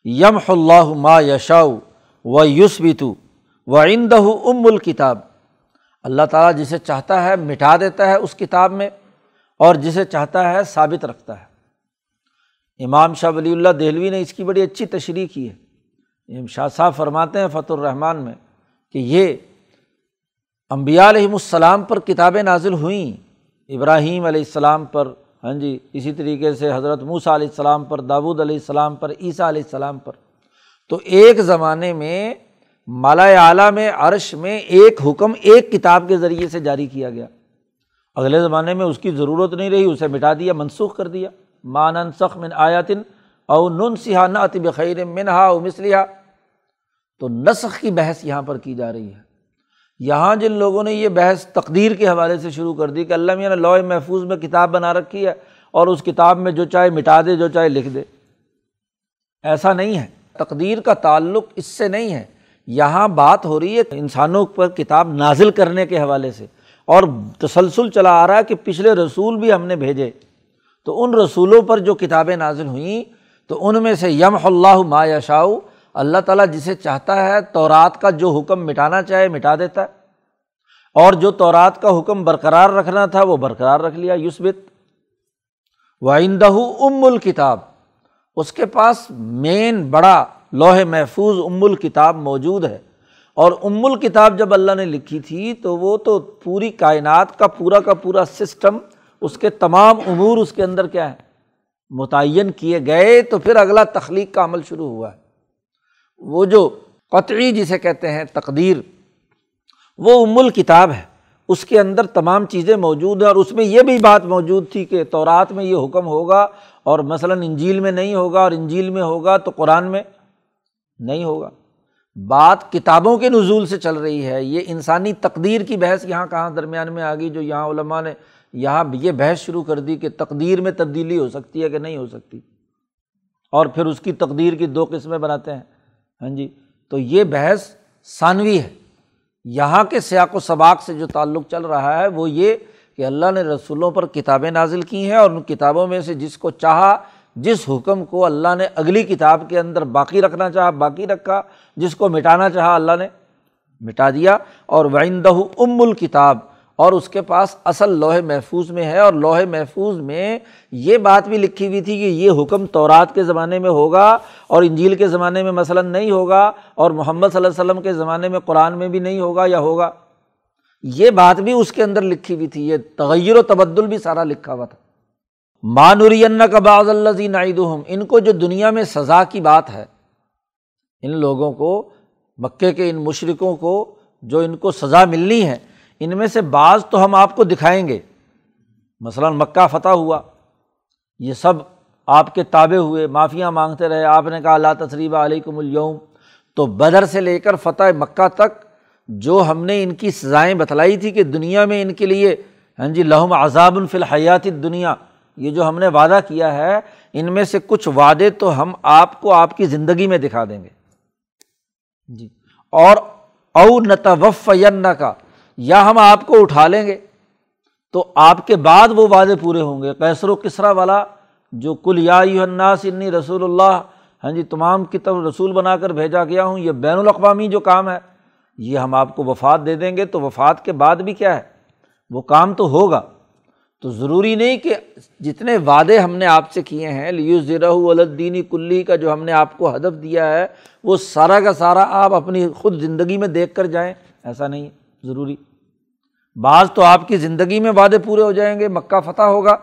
Speaker 1: یم اللہ ما یشاؤ و یوس و عند ام الکتاب۔ اللہ تعالیٰ جسے چاہتا ہے مٹا دیتا ہے اس کتاب میں اور جسے چاہتا ہے ثابت رکھتا ہے۔ امام شاہ ولی اللہ دہلوی نے اس کی بڑی اچھی تشریح کی ہے۔ شاہ صاحب فرماتے ہیں فت الرحمٰن میں کہ یہ امبیا علیہم السلام پر کتابیں نازل ہوئیں۔ ابراہیم علیہ السلام پر ہاں جی اسی طریقے سے حضرت موسیٰ علیہ السلام پر داود علیہ السلام پر، عیسیٰ علیہ السلام پر۔ تو ایک زمانے میں مالا اعلیٰ میں عرش میں ایک حکم ایک کتاب کے ذریعے سے جاری کیا گیا۔ اگلے زمانے میں اس کی ضرورت نہیں رہی، اسے مٹا دیا، منسوخ کر دیا۔ مان سخ من آیاتن او نن سہانہ اطب خیر منہا او مسلحہ تو نسخ کی بحث یہاں پر کی جا رہی ہے۔ یہاں جن لوگوں نے یہ بحث تقدیر کے حوالے سے شروع کر دی کہ اللہ میاں نے لوہ محفوظ میں کتاب بنا رکھی ہے اور اس کتاب میں جو چاہے مٹا دے، جو چاہے لکھ دے۔ ایسا نہیں ہے۔ تقدیر کا تعلق اس سے نہیں ہے۔ یہاں بات ہو رہی ہے انسانوں پر کتاب نازل کرنے کے حوالے سے اور تسلسل چلا آ رہا ہے کہ پچھلے رسول بھی ہم نے بھیجے تو ان رسولوں پر جو کتابیں نازل ہوئیں تو ان میں سے یم اللہ ما یشاؤ اللہ تعالیٰ جسے چاہتا ہے تو رات کا جو حکم مٹانا چاہے مٹا دیتا ہے اور جو تورات کا حکم برقرار رکھنا تھا وہ برقرار رکھ لیا یوسبت وائندہ ام الکتاب اس کے پاس مین بڑا لوہے محفوظ ام الکتاب موجود ہے۔ اور ام الکتاب جب اللہ نے لکھی تھی تو وہ تو پوری کائنات کا پورا کا پورا سسٹم، اس کے تمام امور اس کے اندر کیا ہے متعین کیے گئے۔ تو پھر اگلا تخلیق کا عمل شروع ہوا ہے۔ وہ جو قطعی جسے کہتے ہیں، تقدیر، وہ ام الکتاب ہے۔ اس کے اندر تمام چیزیں موجود ہیں اور اس میں یہ بھی بات موجود تھی کہ تورات میں یہ حکم ہوگا اور مثلاً انجیل میں نہیں ہوگا اور انجیل میں ہوگا تو قرآن میں نہیں ہوگا۔ بات کتابوں کے نزول سے چل رہی ہے۔ یہ انسانی تقدیر کی بحث یہاں کہاں درمیان میں آ گئی جو یہاں علماء نے یہاں یہ بحث شروع کر دی کہ تقدیر میں تبدیلی ہو سکتی ہے کہ نہیں ہو سکتی۔ اور پھر اس کی تقدیر کی دو قسمیں بناتے ہیں۔ ہاں جی تو یہ بحث ثانوی ہے۔ یہاں کے سیاق و سباق سے جو تعلق چل رہا ہے وہ یہ کہ اللہ نے رسولوں پر کتابیں نازل کی ہیں اور ان کتابوں میں سے جس کو چاہا جس حکم کو اللہ نے اگلی کتاب کے اندر باقی رکھنا چاہا، باقی رکھا، جس کو مٹانا چاہا، اللہ نے مٹا دیا۔ اور وائندہ ام الکتاب اور اس کے پاس اصل لوہے محفوظ میں ہے۔ اور لوہے محفوظ میں یہ بات بھی لکھی ہوئی تھی کہ یہ حکم تورات کے زمانے میں ہوگا اور انجیل کے زمانے میں مثلاً نہیں ہوگا اور محمد صلی اللہ علیہ وسلم کے زمانے میں قرآن میں بھی نہیں ہوگا یا ہوگا۔ یہ بات بھی اس کے اندر لکھی ہوئی تھی، یہ تغیر و تبدل بھی سارا لکھا ہوا تھا۔ مانوری کا بعض اللہ نائد ان کو جو دنیا میں سزا کی بات ہے، ان لوگوں کو، مکے کے ان مشرقوں کو جو ان کو سزا ملنی ہے، ان میں سے بعض تو ہم آپ کو دکھائیں گے۔ مثلاً مکہ فتح ہوا، یہ سب آپ کے تابع ہوئے، معافیاں مانگتے رہے، آپ نے کہا اللہ تصریب علیکم اليوم۔ تو بدر سے لے کر فتح مکہ تک جو ہم نے ان کی سزائیں بتلائی تھی کہ دنیا میں ان کے لیے ہاں جی لہم عذاب الفی الحیات دنیا یہ جو ہم نے وعدہ کیا ہے، ان میں سے کچھ وعدے تو ہم آپ کو آپ کی زندگی میں دکھا دیں گے۔ جی۔ اور او نتوف کا یا ہم آپ کو اٹھا لیں گے۔ تو آپ کے بعد وہ وعدے پورے ہوں گے۔ کیسر و کسرا والا، جو کل یا الناس انی رسول اللہ ہاں جی تمام کی طرف رسول بنا کر بھیجا گیا ہوں، یہ بین الاقوامی جو کام ہے، یہ ہم آپ کو وفات دے دیں گے۔ تو وفات کے بعد بھی کیا ہے؟ وہ کام تو ہوگا۔ تو ضروری نہیں کہ جتنے وعدے ہم نے آپ سے کیے ہیں لیو ذرا الدینی کلی کا جو ہم نے آپ کو ہدف دیا ہے، وہ سارا کا سارا آپ اپنی خود زندگی میں دیکھ کر جائیں، ایسا نہیں، ضروری۔ بعض تو آپ کی زندگی میں وعدے پورے ہو جائیں گے، مکہ فتح ہوگا۔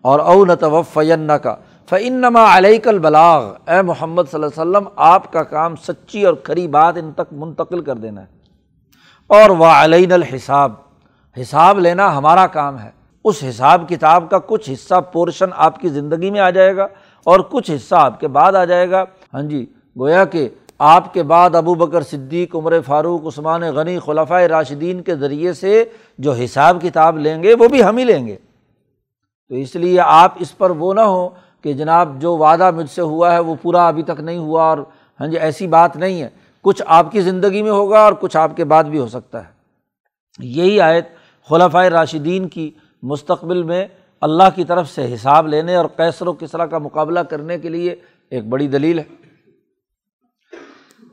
Speaker 1: اور او نتوفین کا فعن نما علیہ کل بلاغ اے محمد صلی اللہ علیہ وسلم، آپ کا کام سچی اور کھری بات ان تک منتقل کر دینا ہے۔ اور وہ علین الحساب۔ حساب لینا ہمارا کام ہے۔ اس حساب کتاب کا کچھ حصہ پورشن آپ کی زندگی میں آ جائے گا اور کچھ حصہ آپ کے بعد آ جائے گا۔ ہاں جی گویا کہ آپ کے بعد ابو بکر صدیق، عمر فاروق، عثمان غنی خلفۂ راشدین کے ذریعے سے جو حساب کتاب لیں گے، وہ بھی ہم ہی لیں گے۔ تو اس لیے آپ اس پر وہ نہ ہو کہ جناب جو وعدہ مجھ سے ہوا ہے وہ پورا ابھی تک نہیں ہوا اور ہاں جی ایسی بات نہیں ہے۔ کچھ آپ کی زندگی میں ہوگا اور کچھ آپ کے بعد بھی ہو سکتا ہے۔ یہی آیت خلفۂ راشدین کی مستقبل میں اللہ کی طرف سے حساب لینے اور کیسر و کسرا کا مقابلہ کرنے کے لیے ایک بڑی دلیل ہے۔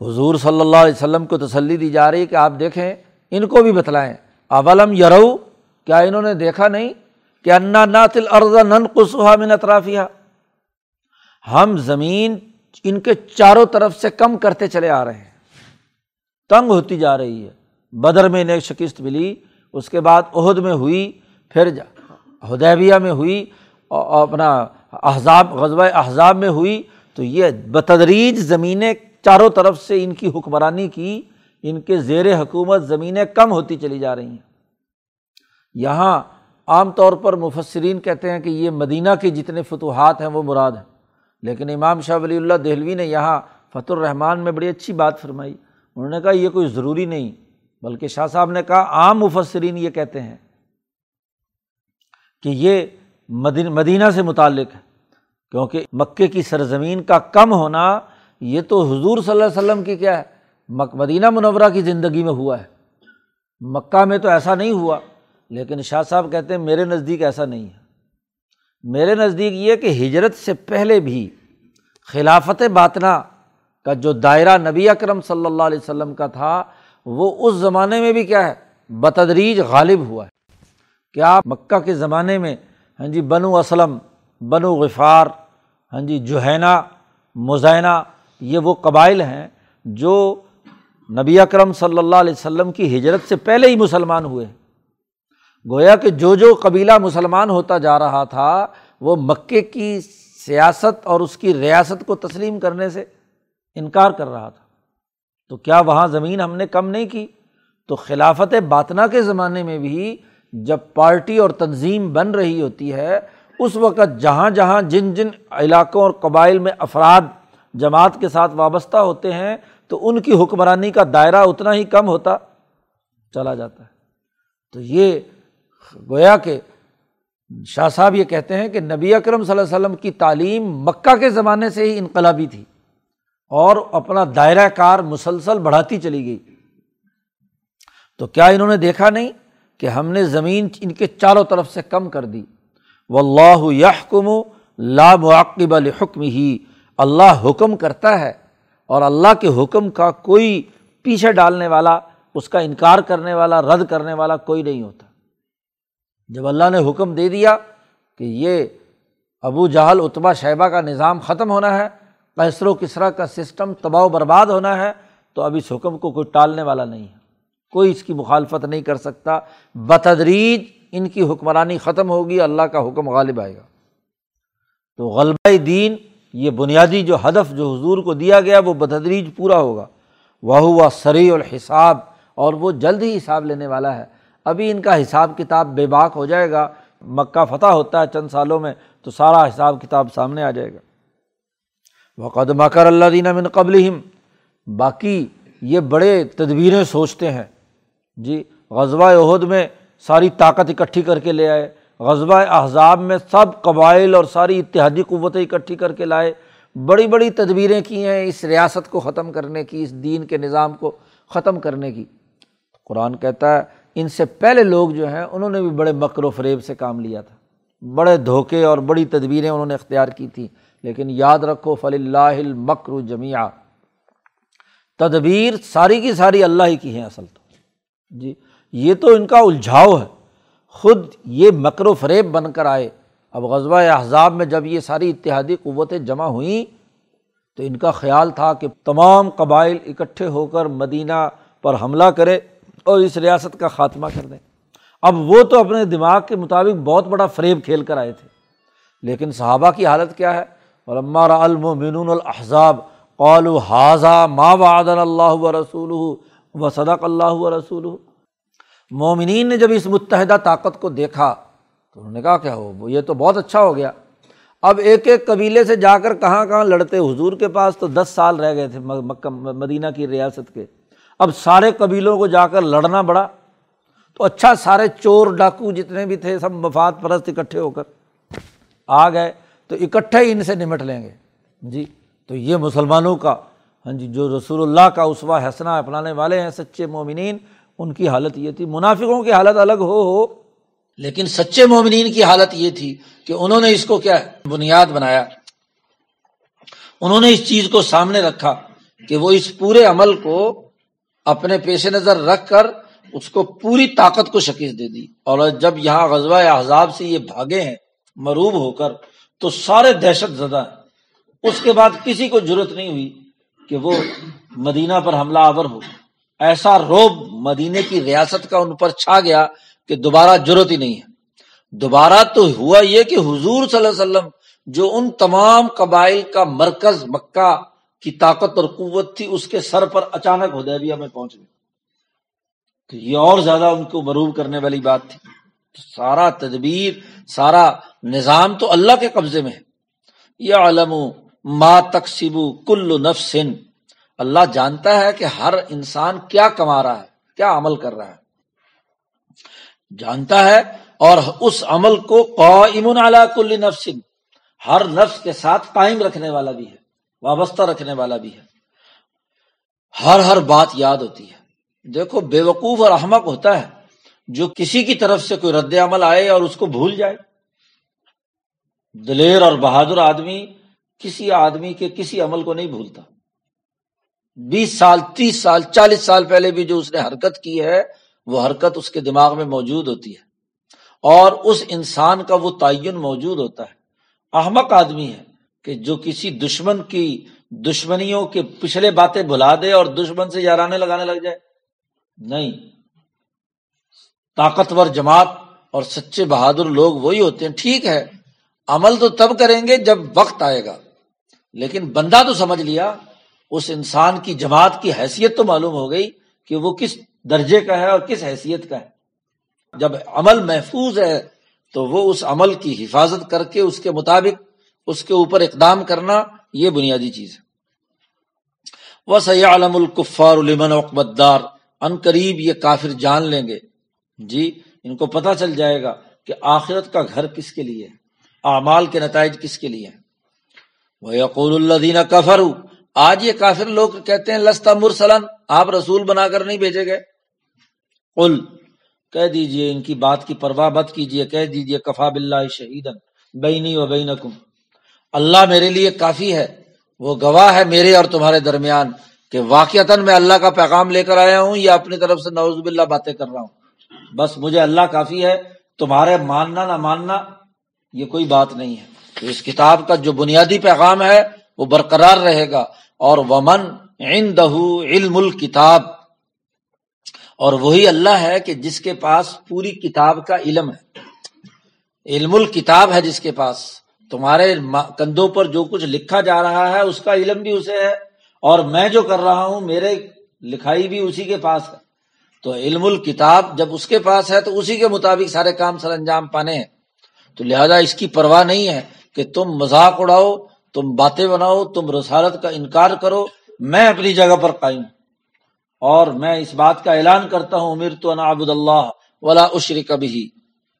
Speaker 1: حضور صلی اللہ علیہ وسلم کو تسلی دی جا رہی کہ آپ دیکھیں، ان کو بھی بتلائیں۔ اولم یرو، کیا انہوں نے دیکھا نہیں کہ انا ناتل ارضا نن قسحا من اطرافیہ ہم زمین ان کے چاروں طرف سے کم کرتے چلے آ رہے ہیں۔ تنگ ہوتی جا رہی ہے۔ بدر میں انہیں شکست ملی، اس کے بعد عہد میں ہوئی پھر ہدیبیہ میں ہوئی اور اپنا احزاب غزبۂ احزاب میں ہوئی، تو یہ بتدریج زمینیں چاروں طرف سے ان کی حکمرانی کی، ان کے زیر حکومت زمینیں کم ہوتی چلی جا رہی ہیں۔ یہاں عام طور پر مفسرین کہتے ہیں کہ یہ مدینہ کے جتنے فتوحات ہیں وہ مراد ہیں۔ لیکن امام شاہ ولی اللہ دہلوی نے یہاں فتح الرحمٰن میں بڑی اچھی بات فرمائی۔ انہوں نے کہا یہ کوئی ضروری نہیں، بلکہ شاہ صاحب نے کہا عام مفسرین یہ کہتے ہیں۔ کہ یہ مدینہ سے متعلق ہے، کیونکہ مکے کی سرزمین کا کم ہونا یہ تو حضور صلی اللہ علیہ وسلم کی کیا ہے مدینہ منورہ کی زندگی میں ہوا ہے۔ مکہ میں تو ایسا نہیں ہوا، لیکن شاہ صاحب کہتے ہیں میرے نزدیک ایسا نہیں ہے۔ میرے نزدیک یہ کہ ہجرت سے پہلے بھی خلافت باطنا کا جو دائرہ نبی اکرم صلی اللہ علیہ وسلم کا تھا، وہ اس زمانے میں بھی کیا ہے، بتدریج غالب ہوا ہے۔ کیا مکہ کے زمانے میں ہاں جی بنو اسلم، بنو غفار ہاں جی جوہینا مزینہ، یہ وہ قبائل ہیں جو نبی اکرم صلی اللہ علیہ وسلم کی ہجرت سے پہلے ہی مسلمان ہوئے گویا کہ جو جو قبیلہ مسلمان ہوتا جا رہا تھا، وہ مکے کی سیاست اور اس کی ریاست کو تسلیم کرنے سے انکار کر رہا تھا۔ تو کیا وہاں زمین ہم نے کم نہیں کی؟ تو خلافت باطنا کے زمانے میں بھی جب پارٹی اور تنظیم بن رہی ہوتی ہے، اس وقت جہاں جہاں جن جن علاقوں اور قبائل میں افراد جماعت کے ساتھ وابستہ ہوتے ہیں، تو ان کی حکمرانی کا دائرہ اتنا ہی کم ہوتا، چلا جاتا ہے۔ تو یہ گویا کہ شاہ صاحب یہ کہتے ہیں کہ نبی اکرم صلی اللہ علیہ وسلم کی تعلیم مکہ کے زمانے سے ہی انقلابی تھی اور اپنا دائرۂ کار مسلسل بڑھاتی چلی گئی۔ تو کیا انہوں نے دیکھا نہیں؟ کہ ہم نے زمین ان کے چاروں طرف سے کم کر دی۔ و اللہ یحکم لا معقب الحکم ہی اللہ حکم کرتا ہے اور اللہ کے حکم کا کوئی پیچھے ڈالنے والا، اس کا انکار کرنے والا، رد کرنے والا کوئی نہیں ہوتا۔ جب اللہ نے حکم دے دیا کہ یہ ابو جہل اتبا شیبہ کا نظام ختم ہونا ہے کیسر و کسرا کا سسٹم تباہ و برباد ہونا ہے، تو اب اس حکم کو کوئی ٹالنے والا نہیں ہے۔ کوئی اس کی مخالفت نہیں کر سکتا۔ بتدریج ان کی حکمرانی ختم ہوگی، اللہ کا حکم غالب آئے گا۔ تو غلبہ دین، یہ بنیادی جو ہدف، جو حضور کو دیا گیا، وہ بتدریج پورا ہوگا۔ وہ ہوا سری الحساب، اور وہ جلد ہی حساب لینے والا ہے۔ ابھی ان کا حساب کتاب بے باک ہو جائے گا۔ مکہ فتح ہوتا ہے چند سالوں میں، تو سارا حساب کتاب سامنے آ جائے گا۔ وہ قدمہ کر اللہ دینہ من قبل باقی یہ بڑے تدبیریں سوچتے ہیں۔ جی غزبۂ عہد میں ساری طاقت اکٹھی کر کے لے آئے۔ غزبۂ احزاب میں سب قبائل اور ساری اتحادی قوتیں اکٹھی کر کے لائے۔ بڑی بڑی تدبیریں کی ہیں اس ریاست کو ختم کرنے کی، اس دین کے نظام کو ختم کرنے کی۔ قرآن کہتا ہے، ان سے پہلے لوگ جو ہیں، انہوں نے بھی بڑے مکر و فریب سے کام لیا تھا۔ بڑے دھوکے اور بڑی تدبیریں انہوں نے اختیار کی تھیں۔ لیکن یاد رکھو فلی اللہ المکر جمیا تدبیر ساری کی ساری اللہ ہی کی ہیں اصل تو۔ جی یہ تو ان کا الجھاؤ ہے۔ خود یہ مکر و فریب بن کر آئے۔ اب غزبۂ احزاب میں جب یہ ساری اتحادی قوتیں جمع ہوئیں، تو ان کا خیال تھا کہ تمام قبائل اکٹھے ہو کر مدینہ پر حملہ کرے اور اس ریاست کا خاتمہ کر دیں۔ اب وہ تو اپنے دماغ کے مطابق بہت بڑا فریب کھیل کر آئے تھے۔ لیکن صحابہ کی حالت کیا ہے؟ علماء المن الحضاب قول حاضہ ما وعدن اللہ و رسول و صدق اللہ و رسول مومنین نے جب اس متحدہ طاقت کو دیکھا تو انہوں نے کہا کیا ہو یہ تو بہت اچھا ہو گیا۔ اب ایک ایک قبیلے سے جا کر کہاں کہاں لڑتے، حضور کے پاس تو دس سال رہ گئے تھے مکہ مدینہ کی ریاست کے۔ اب سارے قبیلوں کو جا کر لڑنا پڑا تو اچھا سارے چور ڈاکو جتنے بھی تھے سب مفاد پرست اکٹھے ہو کر آ گئے۔ تو اکٹھے ہی ان سے نمٹ لیں گے۔ جی تو یہ مسلمانوں کا ہاں جی جو رسول اللہ کا اسوا حسنا اپنانے والے ہیں، سچے مومنین، ان کی حالت یہ تھی، منافقوں کی حالت الگ ہو ہو، لیکن سچے مومنین کی حالت یہ تھی کہ انہوں نے اس کو کیا بنیاد بنایا۔ انہوں نے اس چیز کو سامنے رکھا کہ وہ اس پورے عمل کو اپنے پیش نظر رکھ کر اس کو پوری طاقت کو شکست دے دی۔ اور جب یہاں غزوہ احزاب سے یہ بھاگے ہیں، مروب ہو کر، تو سارے دہشت زدہ ہیں۔ اس کے بعد کسی کو ضرورت نہیں ہوئی۔ کہ وہ مدینہ پر حملہ آور ہو۔ ایسا روب مدینے کی ریاست کا ان پر چھا گیا کہ دوبارہ ضرورت ہی نہیں ہے۔ دوبارہ تو ہوا یہ کہ حضور صلی اللہ علیہ وسلم جو ان تمام قبائل کا مرکز مکہ کی طاقت اور قوت تھی، اس کے سر پر اچانک ہدیبیہ میں پہنچ گئی۔ تو یہ اور زیادہ ان کو مروب کرنے والی بات تھی۔ سارا تدبیر، سارا نظام تو اللہ کے قبضے میں ہے۔ یہ علم ما تقسیب کل نفسن اللہ جانتا ہے کہ ہر انسان کیا کما رہا ہے، کیا عمل کر رہا ہے۔ جانتا ہے اور اس عمل کو قائم علی کل نفسن ہر نفس کے ساتھ قائم رکھنے والا بھی ہے، وابستہ رکھنے والا بھی ہے۔ ہر ہر بات یاد ہوتی ہے۔ دیکھو، بے وقوف اور احمق ہوتا ہے۔ جو کسی کی طرف سے کوئی رد عمل آئے اور اس کو بھول جائے۔ دلیر اور بہادر آدمی کسی آدمی کے کسی عمل کو نہیں بھولتا۔ بیس سال، تیس سال، چالیس سال پہلے بھی جو اس نے حرکت کی ہے، وہ حرکت اس کے دماغ میں موجود ہوتی ہے۔ اور اس انسان کا وہ تعین موجود ہوتا ہے۔ احمق آدمی ہے کہ جو کسی دشمن کی، دشمنیوں کے پچھلے باتیں بھلا دے اور دشمن سے یارانے لگانے لگ جائے۔ نہیں۔ طاقتور جماعت اور سچے بہادر لوگ وہی ہوتے ہیں۔ ٹھیک ہے۔ عمل تو تب کریں گے جب وقت آئے گا۔ لیکن بندہ تو سمجھ لیا، اس انسان کی جماعت کی حیثیت تو معلوم ہو گئی کہ وہ کس درجے کا ہے اور کس حیثیت کا ہے۔ جب عمل محفوظ ہے تو وہ اس عمل کی حفاظت کر کے اس کے مطابق اس کے اوپر اقدام کرنا یہ بنیادی چیز ہے۔ وہ سیاح علم القفار المن اقبت دار ان قریب یہ کافر جان لیں گے۔ جی ان کو پتہ چل جائے گا کہ آخرت کا گھر کس کے لیے ہے؟ اعمال کے نتائج کس کے لیے وہ یقول اللہ دینا کفر آج یہ کافر لوگ کہتے ہیں لستا مرسلن آپ رسول بنا کر نہیں بھیجے گئے۔ قل، کہہ دیجیے ان کی بات کی پرواہ مت کیجیے کہہ دیجیے کفا بلّہ شہیدن بینی و بینکم۔ اللہ میرے لیے کافی ہے، وہ گواہ ہے میرے اور تمہارے درمیان کہ واقعات میں اللہ کا پیغام لے کر آیا ہوں یا اپنی طرف سے نوز باللہ باتیں کر رہا ہوں۔ بس مجھے اللہ کافی ہے، تمہارے ماننا نہ ماننا یہ کوئی بات نہیں ہے۔ تو اس کتاب کا جو بنیادی پیغام ہے وہ برقرار رہے گا اور ومن علم الکتاب اور وہی اللہ ہے کہ جس کے پاس پوری کتاب کا علم ہے۔ علم الکتاب ہے جس کے پاس۔ تمہارے کندھوں پر جو کچھ لکھا جا رہا ہے، اس کا علم بھی اسے ہے اور میں جو کر رہا ہوں، میرے لکھائی بھی اسی کے پاس ہے۔ تو علم الکتاب جب اس کے پاس ہے تو اسی کے مطابق سارے کام سر انجام پانے ہیں۔ تو لہذا اس کی پرواہ نہیں ہے۔ کہ تم مذاق اڑاؤ، تم باتیں بناؤ، تم رسالت کا انکار کرو، میں اپنی جگہ پر قائم اور میں اس بات کا اعلان کرتا ہوں امیر تو نابود اللہ ولا اشری کبھی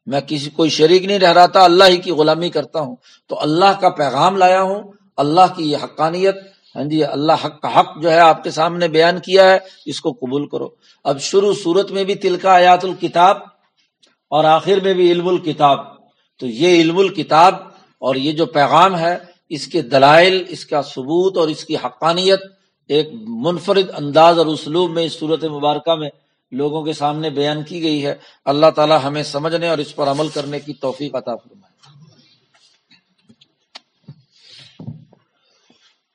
Speaker 1: میں کسی، کوئی شریک نہیں رہ رہا تھا اللہ ہی کی غلامی کرتا ہوں۔ تو اللہ کا پیغام لایا ہوں، اللہ کی یہ حقانیت ہاں جی اللہ حق کا حق جو ہے آپ کے سامنے بیان کیا ہے، اس کو قبول کرو۔ اب شروع صورت میں بھی تلکا آیات الکتاب اور آخر میں بھی علم الکتاب۔ تو یہ علم الکتاب اور یہ جو پیغام ہے، اس کے دلائل، اس کا ثبوت اور اس کی حقانیت ایک منفرد انداز اور اسلوب میں اس صورت مبارکہ میں لوگوں کے سامنے بیان کی گئی ہے۔ اللہ تعالی ہمیں سمجھنے اور اس پر عمل کرنے کی توفیق عطا فرمائے۔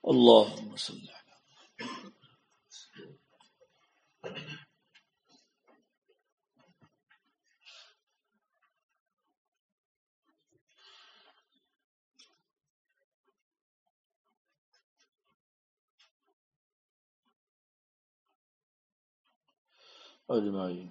Speaker 1: اللہ اجمعین۔